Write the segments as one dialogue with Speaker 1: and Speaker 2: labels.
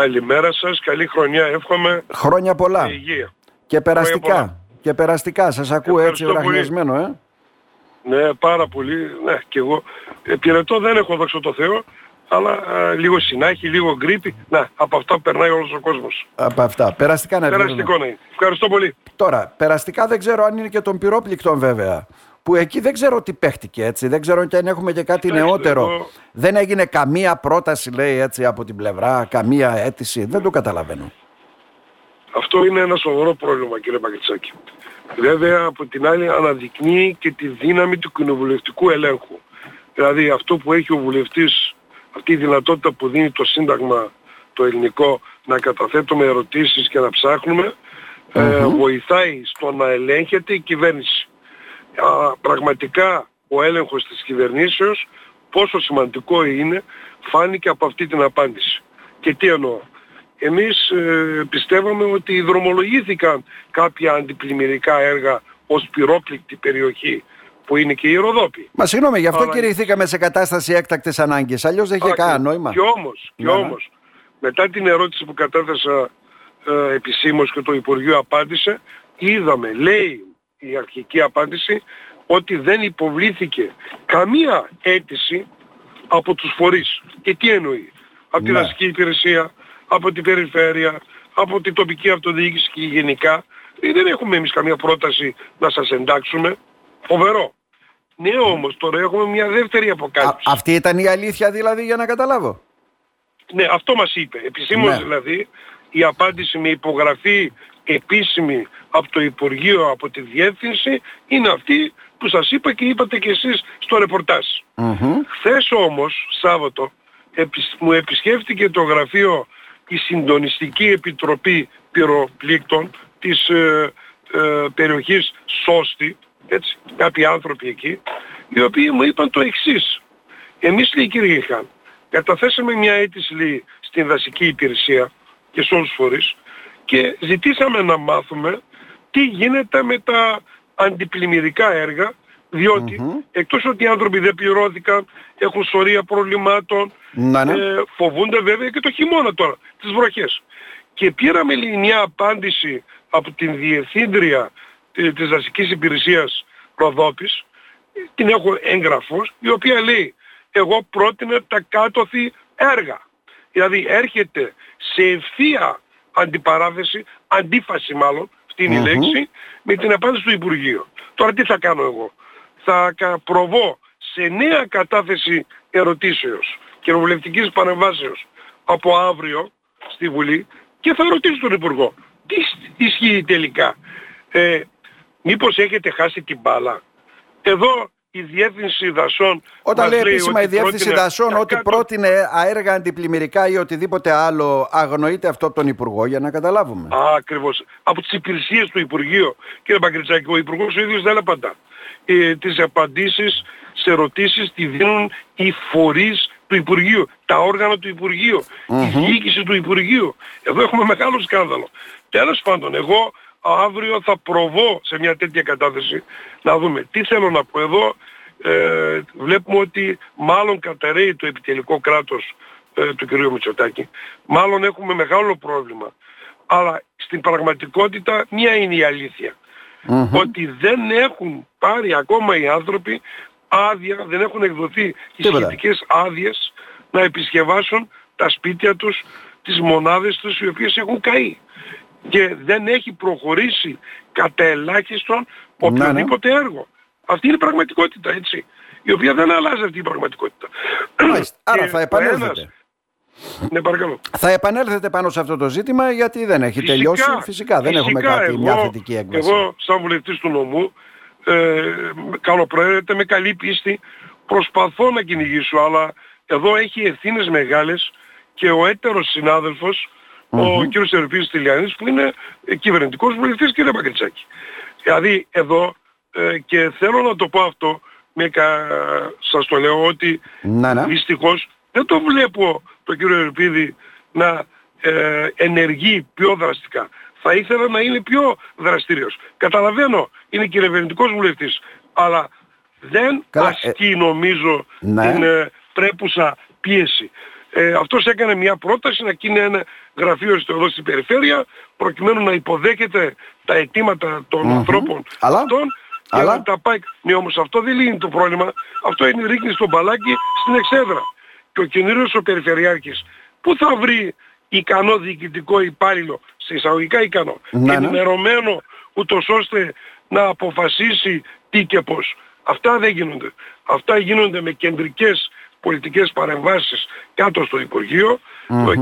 Speaker 1: Καλημέρα σας, καλή χρονιά, εύχομαι.
Speaker 2: Χρόνια πολλά.
Speaker 1: Και υγεία.
Speaker 2: Και περαστικά. Και περαστικά. Σας ακούω έτσι ουραγνιασμένο, ε.
Speaker 1: Ναι, πάρα πολύ. Ναι, και εγώ. Ε, πυρετό δεν έχω δόξα τω Θεώ, αλλά α, λίγο συνάχη, λίγο γκρίπη. Να, από αυτά περνάει όλος ο κόσμος.
Speaker 2: Από αυτά. Περαστικά να
Speaker 1: Περαστικό να είναι. Ευχαριστώ πολύ.
Speaker 2: Τώρα, περαστικά δεν ξέρω αν είναι και των πυρόπληκτων βέβαια. Που εκεί δεν ξέρω τι παίχτηκε έτσι. Δεν ξέρω και αν έχουμε και κάτι
Speaker 1: Κοιτάξτε,
Speaker 2: νεότερο.
Speaker 1: εγώ-
Speaker 2: Δεν έγινε καμία πρόταση, λέει έτσι, από την πλευρά, καμία αίτηση. Δεν το καταλαβαίνω.
Speaker 1: Αυτό είναι ένα σοβαρό πρόβλημα κύριε Παγκετσάκη. Βέβαια από την άλλη αναδεικνύει και τη δύναμη του κοινοβουλευτικού ελέγχου. Δηλαδή αυτό που έχει ο βουλευτής, αυτή η δυνατότητα που δίνει το Σύνταγμα το ελληνικό να καταθέτουμε ερωτήσεις και να ψάχνουμε, ε, βοηθάει στο να ελέγχεται η κυβέρνηση. Α, πραγματικά ο έλεγχος της κυβερνήσεως πόσο σημαντικό είναι φάνηκε από αυτή την απάντηση. Και τι εννοώ. Εμείς ε, πιστεύαμε ότι δρομολογήθηκαν κάποια αντιπλημμυρικά έργα ως πυρόπληκτη περιοχή που είναι και η Ροδόπη.
Speaker 2: Μα συγγνώμη, γι' αυτό
Speaker 1: Αλλά-
Speaker 2: κηρυχθήκαμε σε κατάσταση έκτακτης ανάγκης. Αλλιώς δεν είχε
Speaker 1: Άκου,
Speaker 2: κανένα νόημα.
Speaker 1: Και όμως, και
Speaker 2: Ναι, ναι.
Speaker 1: όμως, μετά την ερώτηση που κατέθεσα ε, επισήμως και το Υπουργείο απάντησε, είδαμε, λέει η αρχική απάντηση, ότι δεν υποβλήθηκε καμία αίτηση από τους φορείς. Και τι εννοεί; Από την
Speaker 2: Ναι.
Speaker 1: αστική υπηρεσία, από την περιφέρεια, από την τοπική αυτοδιοίκηση και γενικά. Ε, Δεν έχουμε εμείς καμία πρόταση να σας εντάξουμε. Φοβερό. Ναι όμως τώρα έχουμε μια δεύτερη
Speaker 2: Α,
Speaker 1: αποκάλυψη.
Speaker 2: αυτή ήταν η αλήθεια δηλαδή για να καταλάβω;
Speaker 1: Ναι, αυτό μας είπε. Επισήμως
Speaker 2: Ναι.
Speaker 1: δηλαδή η απάντηση με υπογραφή επίσημη από το Υπουργείο, από τη Διεύθυνση είναι αυτή που σας είπα και είπατε και εσείς στο ρεπορτάζ.
Speaker 2: Μμμ.
Speaker 1: Χθες όμως, Σάββατο, επισ- μου επισκέφτηκε το γραφείο η Συντονιστική Επιτροπή Πυροπλήκτων της ε, ε, περιοχής Σώστη, έτσι, κάποιοι άνθρωποι εκεί, οι οποίοι μου είπαν το εξής. Εμείς, λέει κύριε Χάν, καταθέσαμε μια αίτηση λέει, στην δασική υπηρεσία και σε όλους τους φορείς και ζητήσαμε να μάθουμε τι γίνεται με τα αντιπλημμυρικά έργα διότι εκτός ότι οι άνθρωποι δεν πληρώθηκαν, έχουν σωρία προβλημάτων,
Speaker 2: Ναι, ναι.
Speaker 1: ε, φοβούνται βέβαια και το χειμώνα τώρα, τις βροχές. Και πήραμε λέει, μια απάντηση από την Διευθύντρια ε, της Δασικής Υπηρεσίας Ροδόπης, ε, την έχω έγγραφος, η οποία λέει εγώ πρότεινα τα κάτωθι έργα. Δηλαδή έρχεται σε ευθεία αντιπαράθεση, αντίφαση μάλλον, αυτή είναι η λέξη, με την απάντηση του Υπουργείου. Τώρα τι θα κάνω εγώ; Θα κα- προβώ σε νέα κατάθεση ερωτήσεως και ροβουλευτικής παρεμβάσεως από αύριο στη Βουλή και θα ρωτήσω τον Υπουργό. Τι ισ- ισχύει τελικά; Ε, μήπως έχετε χάσει την μπάλα; Εδώ η Διεύθυνση Δασών
Speaker 2: Όταν
Speaker 1: μας
Speaker 2: λέει επίσημα η
Speaker 1: ότι
Speaker 2: Διεύθυνση
Speaker 1: πρότεινε
Speaker 2: Δασών
Speaker 1: τα
Speaker 2: ότι
Speaker 1: κάτω-
Speaker 2: πρότεινε αέργα αντιπλημμυρικά ή οτιδήποτε άλλο, αγνοείται αυτό από τον Υπουργό για να καταλάβουμε.
Speaker 1: Α, ακριβώς. Από τις υπηρεσίες του Υπουργείου. Κύριε Παγκριτσάκη, ο Υπουργός ο ίδιος δεν απαντά. Ε, τις απαντήσεις σε ερωτήσεις τη δίνουν οι φορείς του Υπουργείου, τα όργανα του Υπουργείου, η διοίκηση του Υπουργείου. Εδώ έχουμε μεγάλο σκάνδαλο. Τέλος πάντων, εγώ αύριο θα προβώ σε μια τέτοια κατάθεση να δούμε τι θέλω να πω εδώ. Ε, βλέπουμε ότι μάλλον καταραίει το επιτελικό κράτος ε, του κ. Μητσοτάκη. Μάλλον έχουμε μεγάλο πρόβλημα. Αλλά στην πραγματικότητα μία είναι η αλήθεια. Ότι δεν έχουν πάρει ακόμα οι άνθρωποι άδεια, δεν έχουν εκδοθεί οι
Speaker 2: Τίποτα.
Speaker 1: σχετικές άδειες να επισκευάσουν τα σπίτια τους, τις μονάδες τους οι οποίες έχουν καεί. Και δεν έχει προχωρήσει κατά ελάχιστον
Speaker 2: Ναι, ναι.
Speaker 1: οποιοδήποτε έργο. Αυτή είναι η πραγματικότητα, έτσι. Η οποία δεν αλλάζει αυτή η πραγματικότητα.
Speaker 2: Μάλιστα. Άρα
Speaker 1: Και
Speaker 2: θα
Speaker 1: ο
Speaker 2: επανέλθετε.
Speaker 1: ένας- Ναι, παρακαλώ.
Speaker 2: Θα επανέλθετε πάνω σε αυτό το ζήτημα γιατί δεν έχει τελειώσει. Φυσικά δεν έχουμε
Speaker 1: φυσικά,
Speaker 2: κάτι, μια
Speaker 1: εγώ-
Speaker 2: θετική έκβαση.
Speaker 1: Εγώ σαν βουλευτής του νομού ε, καλοπροαίρετε με καλή πίστη προσπαθώ να κυνηγήσω αλλά εδώ έχει ευθύνες μεγάλες και ο έτερος συνάδελφος ο κ. Ερπής Τηλιανής που είναι ε, κυβερνητικός βουλευτής κ. Παγκριτσάκη. Δηλαδή εδώ ε, και θέλω να το πω αυτό με κα... σας το λέω ότι
Speaker 2: Να, ναι.
Speaker 1: δυστυχώς δεν το βλέπω τον κύριο Ερπίδη να ε, ενεργεί πιο δραστικά. Θα ήθελα να είναι πιο δραστήριος. Καταλαβαίνω, είναι κυβερνητικός βουλευτής, αλλά δεν
Speaker 2: Καλά,
Speaker 1: ασκεί νομίζω
Speaker 2: ναι.
Speaker 1: την ε, πρέπουσα πίεση. Ε, αυτός έκανε μια πρόταση να γίνει ένα γραφείο στο εδώ στην περιφέρεια προκειμένου να υποδέχεται τα αιτήματα των ανθρώπων
Speaker 2: Αλλά...
Speaker 1: αυτών και
Speaker 2: Αλλά...
Speaker 1: να τα πάει. Ναι όμως αυτό δεν λύνει το πρόβλημα. Αυτό είναι ρίχνει στο μπαλάκι στην εξέδρα. Και ο καινούριο ο Περιφερειάρχης πού θα βρει ικανό διοικητικό υπάλληλο, σε εισαγωγικά ικανό,
Speaker 2: Ναι, ναι.
Speaker 1: ενημερωμένο ούτως ώστε να αποφασίσει τι και πώς. Αυτά δεν γίνονται. Αυτά γίνονται με κεντρικές πολιτικές παρεμβάσεις κάτω στο υπουργειο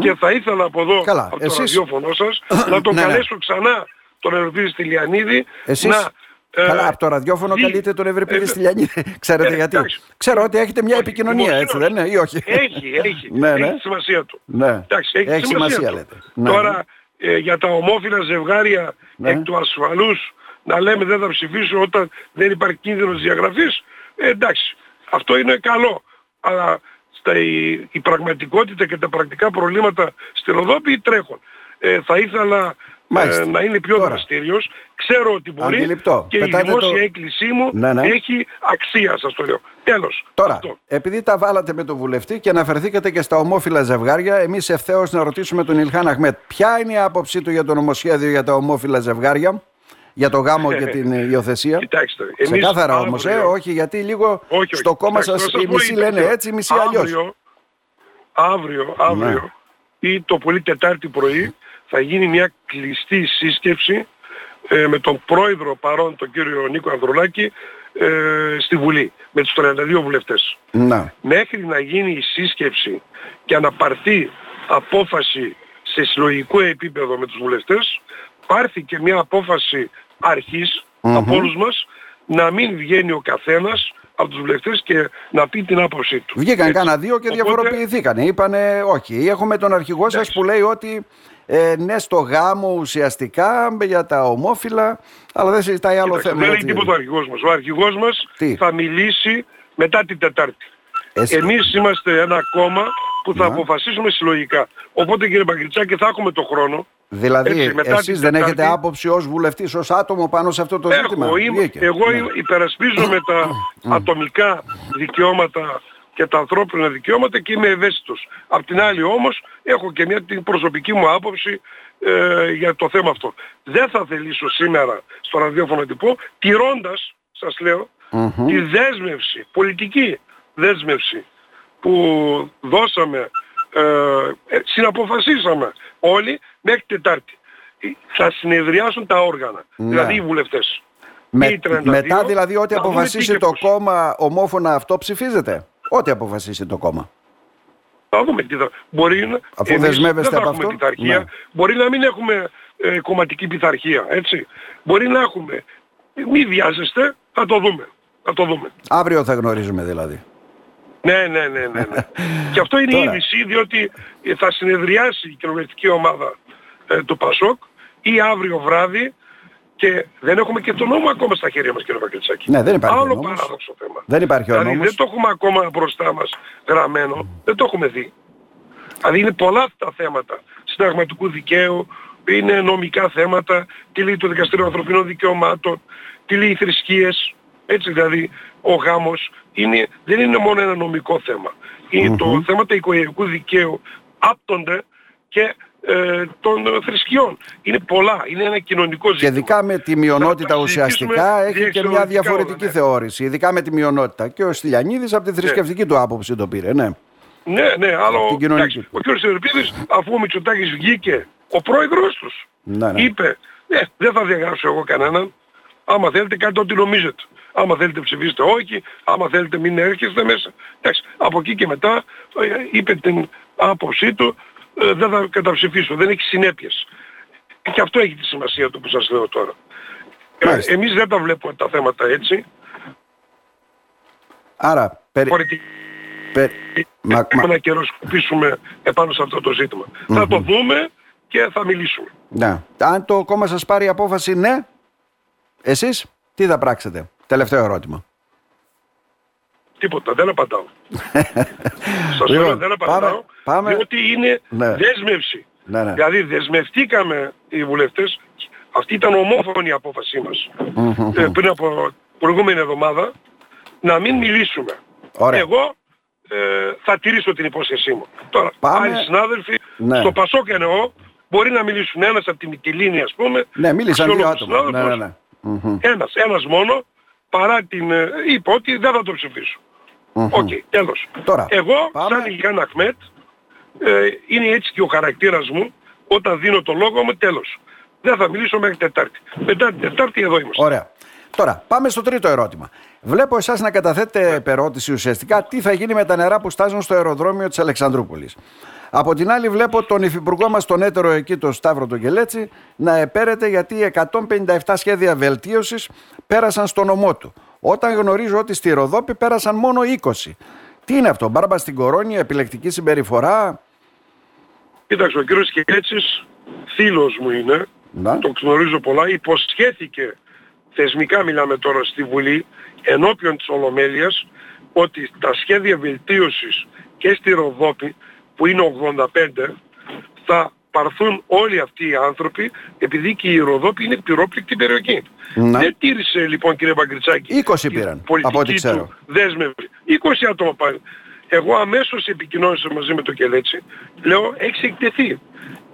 Speaker 1: και θα ήθελα από εδώ,
Speaker 2: Καλά,
Speaker 1: από το
Speaker 2: εσείς-
Speaker 1: ραδιόφωνο σας, να τον
Speaker 2: Ναι, ναι.
Speaker 1: καλέσω ξανά τον Ευρωπίδη Στυλιανίδη
Speaker 2: Εσείς,
Speaker 1: να... ε,
Speaker 2: καλά, από το ραδιόφωνο
Speaker 1: δει-
Speaker 2: καλείτε τον Ευρυπίδη
Speaker 1: ε,
Speaker 2: στη Λιανίδη. Ξέρετε
Speaker 1: ε,
Speaker 2: γιατί.
Speaker 1: εντάξει.
Speaker 2: Ξέρω ότι έχετε μια
Speaker 1: όχι,
Speaker 2: επικοινωνία, έτσι
Speaker 1: δημοσίως.
Speaker 2: δεν είναι, ή όχι;
Speaker 1: Έχει, έχει.
Speaker 2: Ναι, ναι.
Speaker 1: Έχει τη σημασία του.
Speaker 2: Ναι.
Speaker 1: Εντάξει, έχει,
Speaker 2: Έχει
Speaker 1: τη σημασία,
Speaker 2: σημασία,
Speaker 1: του.
Speaker 2: λέτε. Ναι,
Speaker 1: Τώρα ε, για τα ομόφυλα ζευγάρια
Speaker 2: Ναι.
Speaker 1: εκ του ασφαλούς να λέμε δεν θα ψηφίσω όταν δεν υπάρχει κίνδυνος διαγραφής, ε, εντάξει, αυτό είναι καλό. Αλλά στα, η, η πραγματικότητα και τα πρακτικά προβλήματα στην Οδόπη τρέχουν. Ε, θα ήθελα
Speaker 2: Μάλιστα.
Speaker 1: ε, να είναι πιο
Speaker 2: Τώρα.
Speaker 1: δραστήριος. Ξέρω ότι μπορεί
Speaker 2: Αντιληπτό.
Speaker 1: και
Speaker 2: Πετάτε
Speaker 1: η δημόσια
Speaker 2: το-
Speaker 1: έκκλησή μου
Speaker 2: Ναι, ναι.
Speaker 1: έχει αξία σας το λέω. Τέλος.
Speaker 2: Τώρα,
Speaker 1: Αυτό.
Speaker 2: επειδή τα βάλατε με τον βουλευτή και αναφερθήκατε και στα ομόφυλα ζευγάρια, εμείς ευθέως να ρωτήσουμε τον Ηλχάν Αχμέτ, ποια είναι η άποψή του για το νομοσχέδιο για τα ομόφυλα ζευγάρια, για το γάμο και την υιοθεσία.
Speaker 1: Κοιτάξτε, εμείς
Speaker 2: Ξεκάθαρα όμως, ε,
Speaker 1: αύριο-
Speaker 2: όχι, γιατί λίγο
Speaker 1: Όχι, όχι.
Speaker 2: στο κόμμα
Speaker 1: Κοιτάξτε,
Speaker 2: σας
Speaker 1: να σας
Speaker 2: οι
Speaker 1: πω
Speaker 2: μισοί
Speaker 1: είναι
Speaker 2: λένε
Speaker 1: τέτοιο.
Speaker 2: έτσι, οι μισοί αλλιώς.
Speaker 1: Αύριο, αύριο, αύριο ή το πολύ Τετάρτη πρωί θα γίνει μια κλειστή σύσκεψη ε, με τον πρόεδρο παρόν, τον κύριο Νίκο Ανδρουλάκη, ε, στη Βουλή, με τους 32 βουλευτές.
Speaker 2: Να.
Speaker 1: Μέχρι να γίνει η σύσκεψη και να πάρθει απόφαση σε συλλογικό επίπεδο με τους βουλευτές, πάρθηκε μια απόφαση αρχής από όλους μας να μην βγαίνει ο καθένας από τους βουλευτές και να πει την άποψή του.
Speaker 2: Βγήκαν
Speaker 1: Έτσι.
Speaker 2: κάνα δύο και
Speaker 1: Οπότε,
Speaker 2: διαφοροποιηθήκαν. Είπανε όχι. Έχουμε τον αρχηγό σας
Speaker 1: Εντάξει.
Speaker 2: που λέει ότι ε, ναι στο γάμο ουσιαστικά για τα ομόφυλα, αλλά δεν συζητάει άλλο
Speaker 1: κοίταξε,
Speaker 2: θέμα.
Speaker 1: δεν λέει
Speaker 2: έτσι.
Speaker 1: τίποτα ο αρχηγός μας. Ο αρχηγός μας
Speaker 2: Τι;
Speaker 1: θα μιλήσει μετά την Τετάρτη.
Speaker 2: Εσύ-
Speaker 1: Εμείς είμαστε ένα κόμμα που θα
Speaker 2: Να.
Speaker 1: αποφασίσουμε συλλογικά. Οπότε κύριε Παγκριτσάκη θα έχουμε το χρόνο
Speaker 2: Δηλαδή,
Speaker 1: Έτσι, μετά
Speaker 2: εσείς
Speaker 1: την
Speaker 2: δεν
Speaker 1: Τετάρτη-
Speaker 2: έχετε άποψη ως βουλευτής, ως άτομο πάνω σε αυτό το ζήτημα;
Speaker 1: Έχω, είμαι,
Speaker 2: Βγήκε.
Speaker 1: εγώ
Speaker 2: Ναι.
Speaker 1: είμαι- υπερασπίζομαι τα ατομικά δικαιώματα και τα ανθρώπινα δικαιώματα και είμαι ευαίσθητος. Απ' την άλλη όμως έχω και μια την προσωπική μου άποψη ε, για το θέμα αυτό. Δεν θα θελήσω σήμερα στο ραδιόφωνο να την πω, τηρώντας, σας λέω,
Speaker 2: Μμμ.
Speaker 1: τη δέσμευση, πολιτική δέσμευση που δώσαμε, ε, ε, συναποφασίσαμε όλοι μέχρι Τετάρτη. Ε, Θα συνεδριάσουν τα όργανα,
Speaker 2: Ναι.
Speaker 1: δηλαδή οι βουλευτές.
Speaker 2: Με-
Speaker 1: οι 32,
Speaker 2: μετά δηλαδή ό,τι
Speaker 1: να δούμε
Speaker 2: αποφασίσει
Speaker 1: τι και
Speaker 2: το
Speaker 1: πώς.
Speaker 2: κόμμα ομόφωνα αυτό ψηφίζεται; Ό,τι αποφασίσει το κόμμα.
Speaker 1: Θα δούμε τι θα... Μπορεί να...
Speaker 2: Αφού
Speaker 1: εμείς
Speaker 2: δεσμεύεστε
Speaker 1: δεν θα
Speaker 2: από
Speaker 1: έχουμε
Speaker 2: αυτό,
Speaker 1: πειθαρχία.
Speaker 2: ναι.
Speaker 1: Μπορεί να μην έχουμε ε, κομματική πειθαρχία, έτσι. Μπορεί να έχουμε. Μη βιάζεστε, θα το δούμε. Θα το δούμε.
Speaker 2: Αύριο θα γνωρίζουμε δηλαδή.
Speaker 1: Ναι, ναι, ναι, ναι. ναι. και αυτό είναι
Speaker 2: Τώρα.
Speaker 1: είδηση διότι ε, θα συνεδριάσει η κοινοβουλευτική ομάδα ε, του ΠΑΣΟΚ ή αύριο βράδυ και δεν έχουμε και τον νόμο ακόμα στα χέρια μας κύριε Βακελτσάκη.
Speaker 2: Ναι, δεν υπάρχει ο
Speaker 1: Άλλο
Speaker 2: νόμος.
Speaker 1: παράδοξο θέμα.
Speaker 2: Δεν υπάρχει ο
Speaker 1: δηλαδή
Speaker 2: νόμος.
Speaker 1: δεν το έχουμε ακόμα μπροστά μας γραμμένο, δεν το έχουμε δει. Δηλαδή είναι πολλά τα θέματα συνταγματικού δικαίου, είναι νομικά θέματα, τι λέει το Δικαστήριο Ανθρωπινών Δικαιωμάτων, τι λέει οι θρησκείες, έτσι δηλαδή ο γάμος είναι, δεν είναι μόνο ένα νομικό θέμα. Είναι το θέμα του οικογενειακού δικαίου άπτονται και ε, των θρησκειών. Είναι πολλά, είναι ένα κοινωνικό
Speaker 2: Και
Speaker 1: ζήτημα.
Speaker 2: ειδικά με τη μειονότητα
Speaker 1: Θα τα
Speaker 2: ουσιαστικά
Speaker 1: συζητήσουμε
Speaker 2: έχει και μια
Speaker 1: διεξοδικά
Speaker 2: διαφορετική
Speaker 1: όλα, ναι.
Speaker 2: θεώρηση. Ειδικά με τη μειονότητα. Και ο Στυλιανίδης από τη θρησκευτική του άποψη το πήρε. Ναι.
Speaker 1: Ναι, ναι, άλλο
Speaker 2: την κοινωνική.
Speaker 1: εντάξει, ο κ. Σερπίδης αφού ο Μητσοτάκης βγήκε ο πρόεδρος τους
Speaker 2: Ναι, ναι.
Speaker 1: είπε ναι, δεν θα διαγράψω εγώ κανέναν άμα θέλετε κάντε ό,τι νομίζετε άμα θέλετε ψηφίστε όχι άμα θέλετε μην έρχεστε μέσα εντάξει, από εκεί και μετά ε, είπε την άποψή του ε, δεν θα καταψηφίσω, δεν έχει συνέπειες και αυτό έχει τη σημασία του που σας λέω τώρα ε,
Speaker 2: Μάλιστα.
Speaker 1: εμείς δεν τα βλέπουμε τα θέματα έτσι
Speaker 2: Άρα, περι...
Speaker 1: Πολιτική
Speaker 2: περι- μα- μα-
Speaker 1: Έχουμε να καιροσκοπήσουμε επάνω σε αυτό το ζητημα Θα το δούμε και θα μιλήσουμε.
Speaker 2: Ναι. Αν το κόμμα σας πάρει απόφαση ναι, εσείς τι θα πράξετε; Τελευταίο ερώτημα.
Speaker 1: Τίποτα, δεν απαντάω. Σας
Speaker 2: Λοιπόν,
Speaker 1: λέω δεν απαντάω,
Speaker 2: πάμε- πάμε.
Speaker 1: διότι είναι
Speaker 2: Ναι.
Speaker 1: δέσμευση.
Speaker 2: Ναι, ναι.
Speaker 1: Δηλαδή δεσμευτήκαμε οι βουλευτές, αυτή ήταν ομόφωνη η απόφασή μας ε, πριν από προηγούμενη εβδομάδα, να μην μιλήσουμε.
Speaker 2: Ωραία.
Speaker 1: Εγώ ε, θα τηρήσω την υπόσχεσή μου. Τώρα,
Speaker 2: Πάμε.
Speaker 1: άλλοι συνάδελφοι,
Speaker 2: Ναι.
Speaker 1: στο ΠΑΣΟΚ εννοώ, μπορεί να μιλήσουν ένας από τη Μυτιλίνη ας πούμε.
Speaker 2: Ναι, μίλησαν δύο
Speaker 1: αξιόλογα
Speaker 2: άτομα. Ναι, ναι,
Speaker 1: συνάδελφος.
Speaker 2: ναι. Μμμ.
Speaker 1: Ένας, ένας μόνο, παρά την... ε, είπα ότι δεν θα το ψηφίσω.
Speaker 2: Μμμ.
Speaker 1: Οκ, τέλος.
Speaker 2: Τώρα,
Speaker 1: Εγώ,
Speaker 2: πάμε.
Speaker 1: σαν Ιλχάν Αχμέτ, ε, είναι έτσι και ο χαρακτήρας μου, όταν δίνω το λόγο μου, τέλος. Δεν θα μιλήσω μέχρι Τετάρτη. Μετά την Τετάρτη εδώ είμαστε.
Speaker 2: Ωραία. Τώρα, πάμε στο τρίτο ερώτημα. Βλέπω εσάς να καταθέτετε επερώτηση ουσιαστικά τι θα γίνει με τα νερά που στάζουν στο αεροδρόμιο της Αλεξανδρούπολης. Από την άλλη βλέπω τον υφυπουργό μας τον έτερο εκεί, τον Σταύρο τον Κελέτσι, να επέρεται γιατί 157 σχέδια βελτίωσης πέρασαν στο νομό του. Όταν γνωρίζω ότι στη Ροδόπη πέρασαν μόνο 20. Τι είναι αυτό, μπάρμπα στην κορώνη, επιλεκτική συμπεριφορά;
Speaker 1: Κοίταξε, ο κύριος Κέτσης φίλος μου είναι,
Speaker 2: Να.
Speaker 1: τον γνωρίζω πολλά, υποσχέθηκε, θεσμικά μιλάμε τώρα στη Βουλή, ενώπιον της Ολομέλειας, ότι τα σχέδια βελτίωσης και στη Ροδόπη, που είναι 85, θα παρθούν όλοι αυτοί οι άνθρωποι, επειδή και η Ροδόπη είναι πυρόπληκτη περιοχή.
Speaker 2: Να.
Speaker 1: Δεν τήρησε λοιπόν κύριε Μπαγκριτσάκη
Speaker 2: 20
Speaker 1: την
Speaker 2: πήραν,
Speaker 1: πολιτική
Speaker 2: από ό,τι ξέρω.
Speaker 1: του δέσμευση. 20 άτομα πάλι. Εγώ αμέσως επικοινώνησα μαζί με το Κελέτσι. Λέω έχεις εκτεθεί.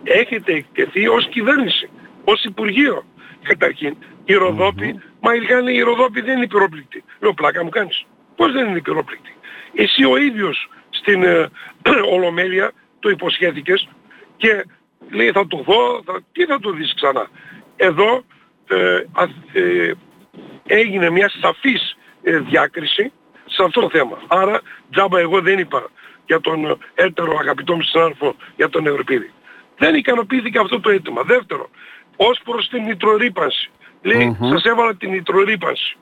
Speaker 1: Έχετε εκτεθεί ως κυβέρνηση, ως Υπουργείο. Καταρχήν, η ροδοπη μα η η Ροδόπη δεν είναι πυρόπληκτη. Λέω πλάκα μου κάνεις. Πώς δεν είναι πυρόπληκτη. Εσύ ο ίδιος στην ε, Ολομέλεια το υποσχέθηκες και λέει θα το δω, θα, τι θα το δεις ξανά. Εδώ ε, α, ε, έγινε μια σαφής ε, διάκριση σε αυτό το θέμα. Άρα τζάμπα εγώ δεν είπα για τον ε, έτερο αγαπητό μου συνάδελφο για τον Ευρωπίδη. Δεν ικανοποιήθηκε αυτό το αίτημα. Δεύτερο, ως προς την νητρορύπανση. Λέει, σας έβαλα την νητρορύπανση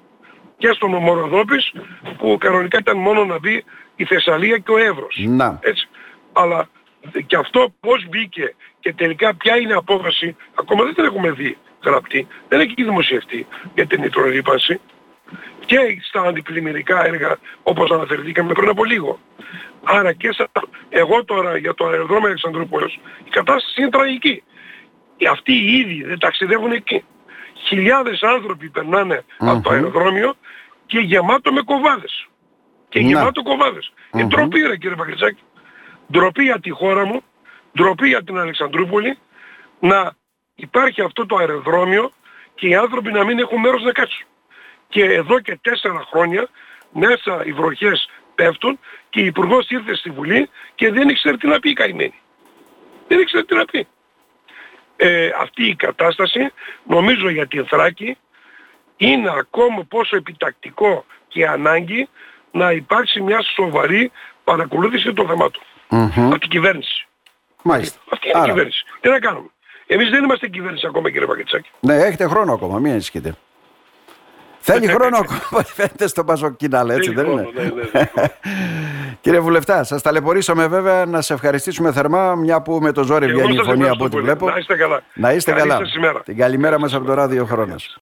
Speaker 1: και στον Ομοροδόπης που κανονικά ήταν μόνο να μπει η Θεσσαλία και ο Εύρος.
Speaker 2: Να.
Speaker 1: Έτσι. Αλλά και αυτό πώς μπήκε και τελικά ποια είναι η απόφαση, ακόμα δεν την έχουμε δει γραπτή, δεν έχει δημοσιευτεί για την νητρορύπανση και στα αντιπλημμυρικά έργα όπως αναφερθήκαμε πριν από λίγο. Άρα και σαν εγώ τώρα για το αεροδρόμιο Αλεξανδρούπολης η κατάσταση είναι τραγική. Οι Αυτοί οι ίδιοι δεν ταξιδεύουν εκεί. Χιλιάδες άνθρωποι περνάνε από το αεροδρόμιο και γεμάτο με κοβάδες. Και
Speaker 2: Να.
Speaker 1: γεμάτο κοβάδες. Ε, ντροπή ρε κύριε Παγκριτσάκη. Ντροπή για τη χώρα μου, ντροπή για την Αλεξανδρούπολη να υπάρχει αυτό το αεροδρόμιο και οι άνθρωποι να μην έχουν μέρος να κάτσουν. Και εδώ και τέσσερα χρόνια μέσα οι βροχές πέφτουν και η Υπουργός ήρθε στη Βουλή και δεν ήξερε τι να πει η καημένη. Δεν ήξερε τι να πει. Ε, αυτή η κατάσταση νομίζω για την Θράκη είναι ακόμα πόσο επιτακτικό και ανάγκη να υπάρξει μια σοβαρή παρακολούθηση των θεμάτων.
Speaker 2: Μμμ.
Speaker 1: Από την κυβέρνηση.
Speaker 2: Μάλιστα.
Speaker 1: Αυτή είναι η
Speaker 2: Άρα,
Speaker 1: κυβέρνηση. Τι να κάνουμε. Εμείς δεν είμαστε κυβέρνηση ακόμα κύριε Πακετσάκη.
Speaker 2: Ναι, έχετε χρόνο ακόμα, μην ανησυχείτε. Θέλει χρόνο ακόμα, φαίνεται στον Πασοκίναλ, έτσι δεν είναι;
Speaker 1: Ναι, ναι, ναι.
Speaker 2: Κύριε Βουλευτά, σας ταλαιπωρήσαμε βέβαια να σε ευχαριστήσουμε θερμά, μια που με το ζόρι
Speaker 1: Και εγώ
Speaker 2: βγαίνει η
Speaker 1: σας
Speaker 2: φωνή
Speaker 1: ευχαριστώ
Speaker 2: από ό,τι
Speaker 1: πολύ.
Speaker 2: βλέπω.
Speaker 1: Να είστε καλά.
Speaker 2: Να είστε
Speaker 1: Καλή
Speaker 2: καλά.
Speaker 1: σας ημέρα.
Speaker 2: Την καλημέρα μας από το ράδιο Χρόνος.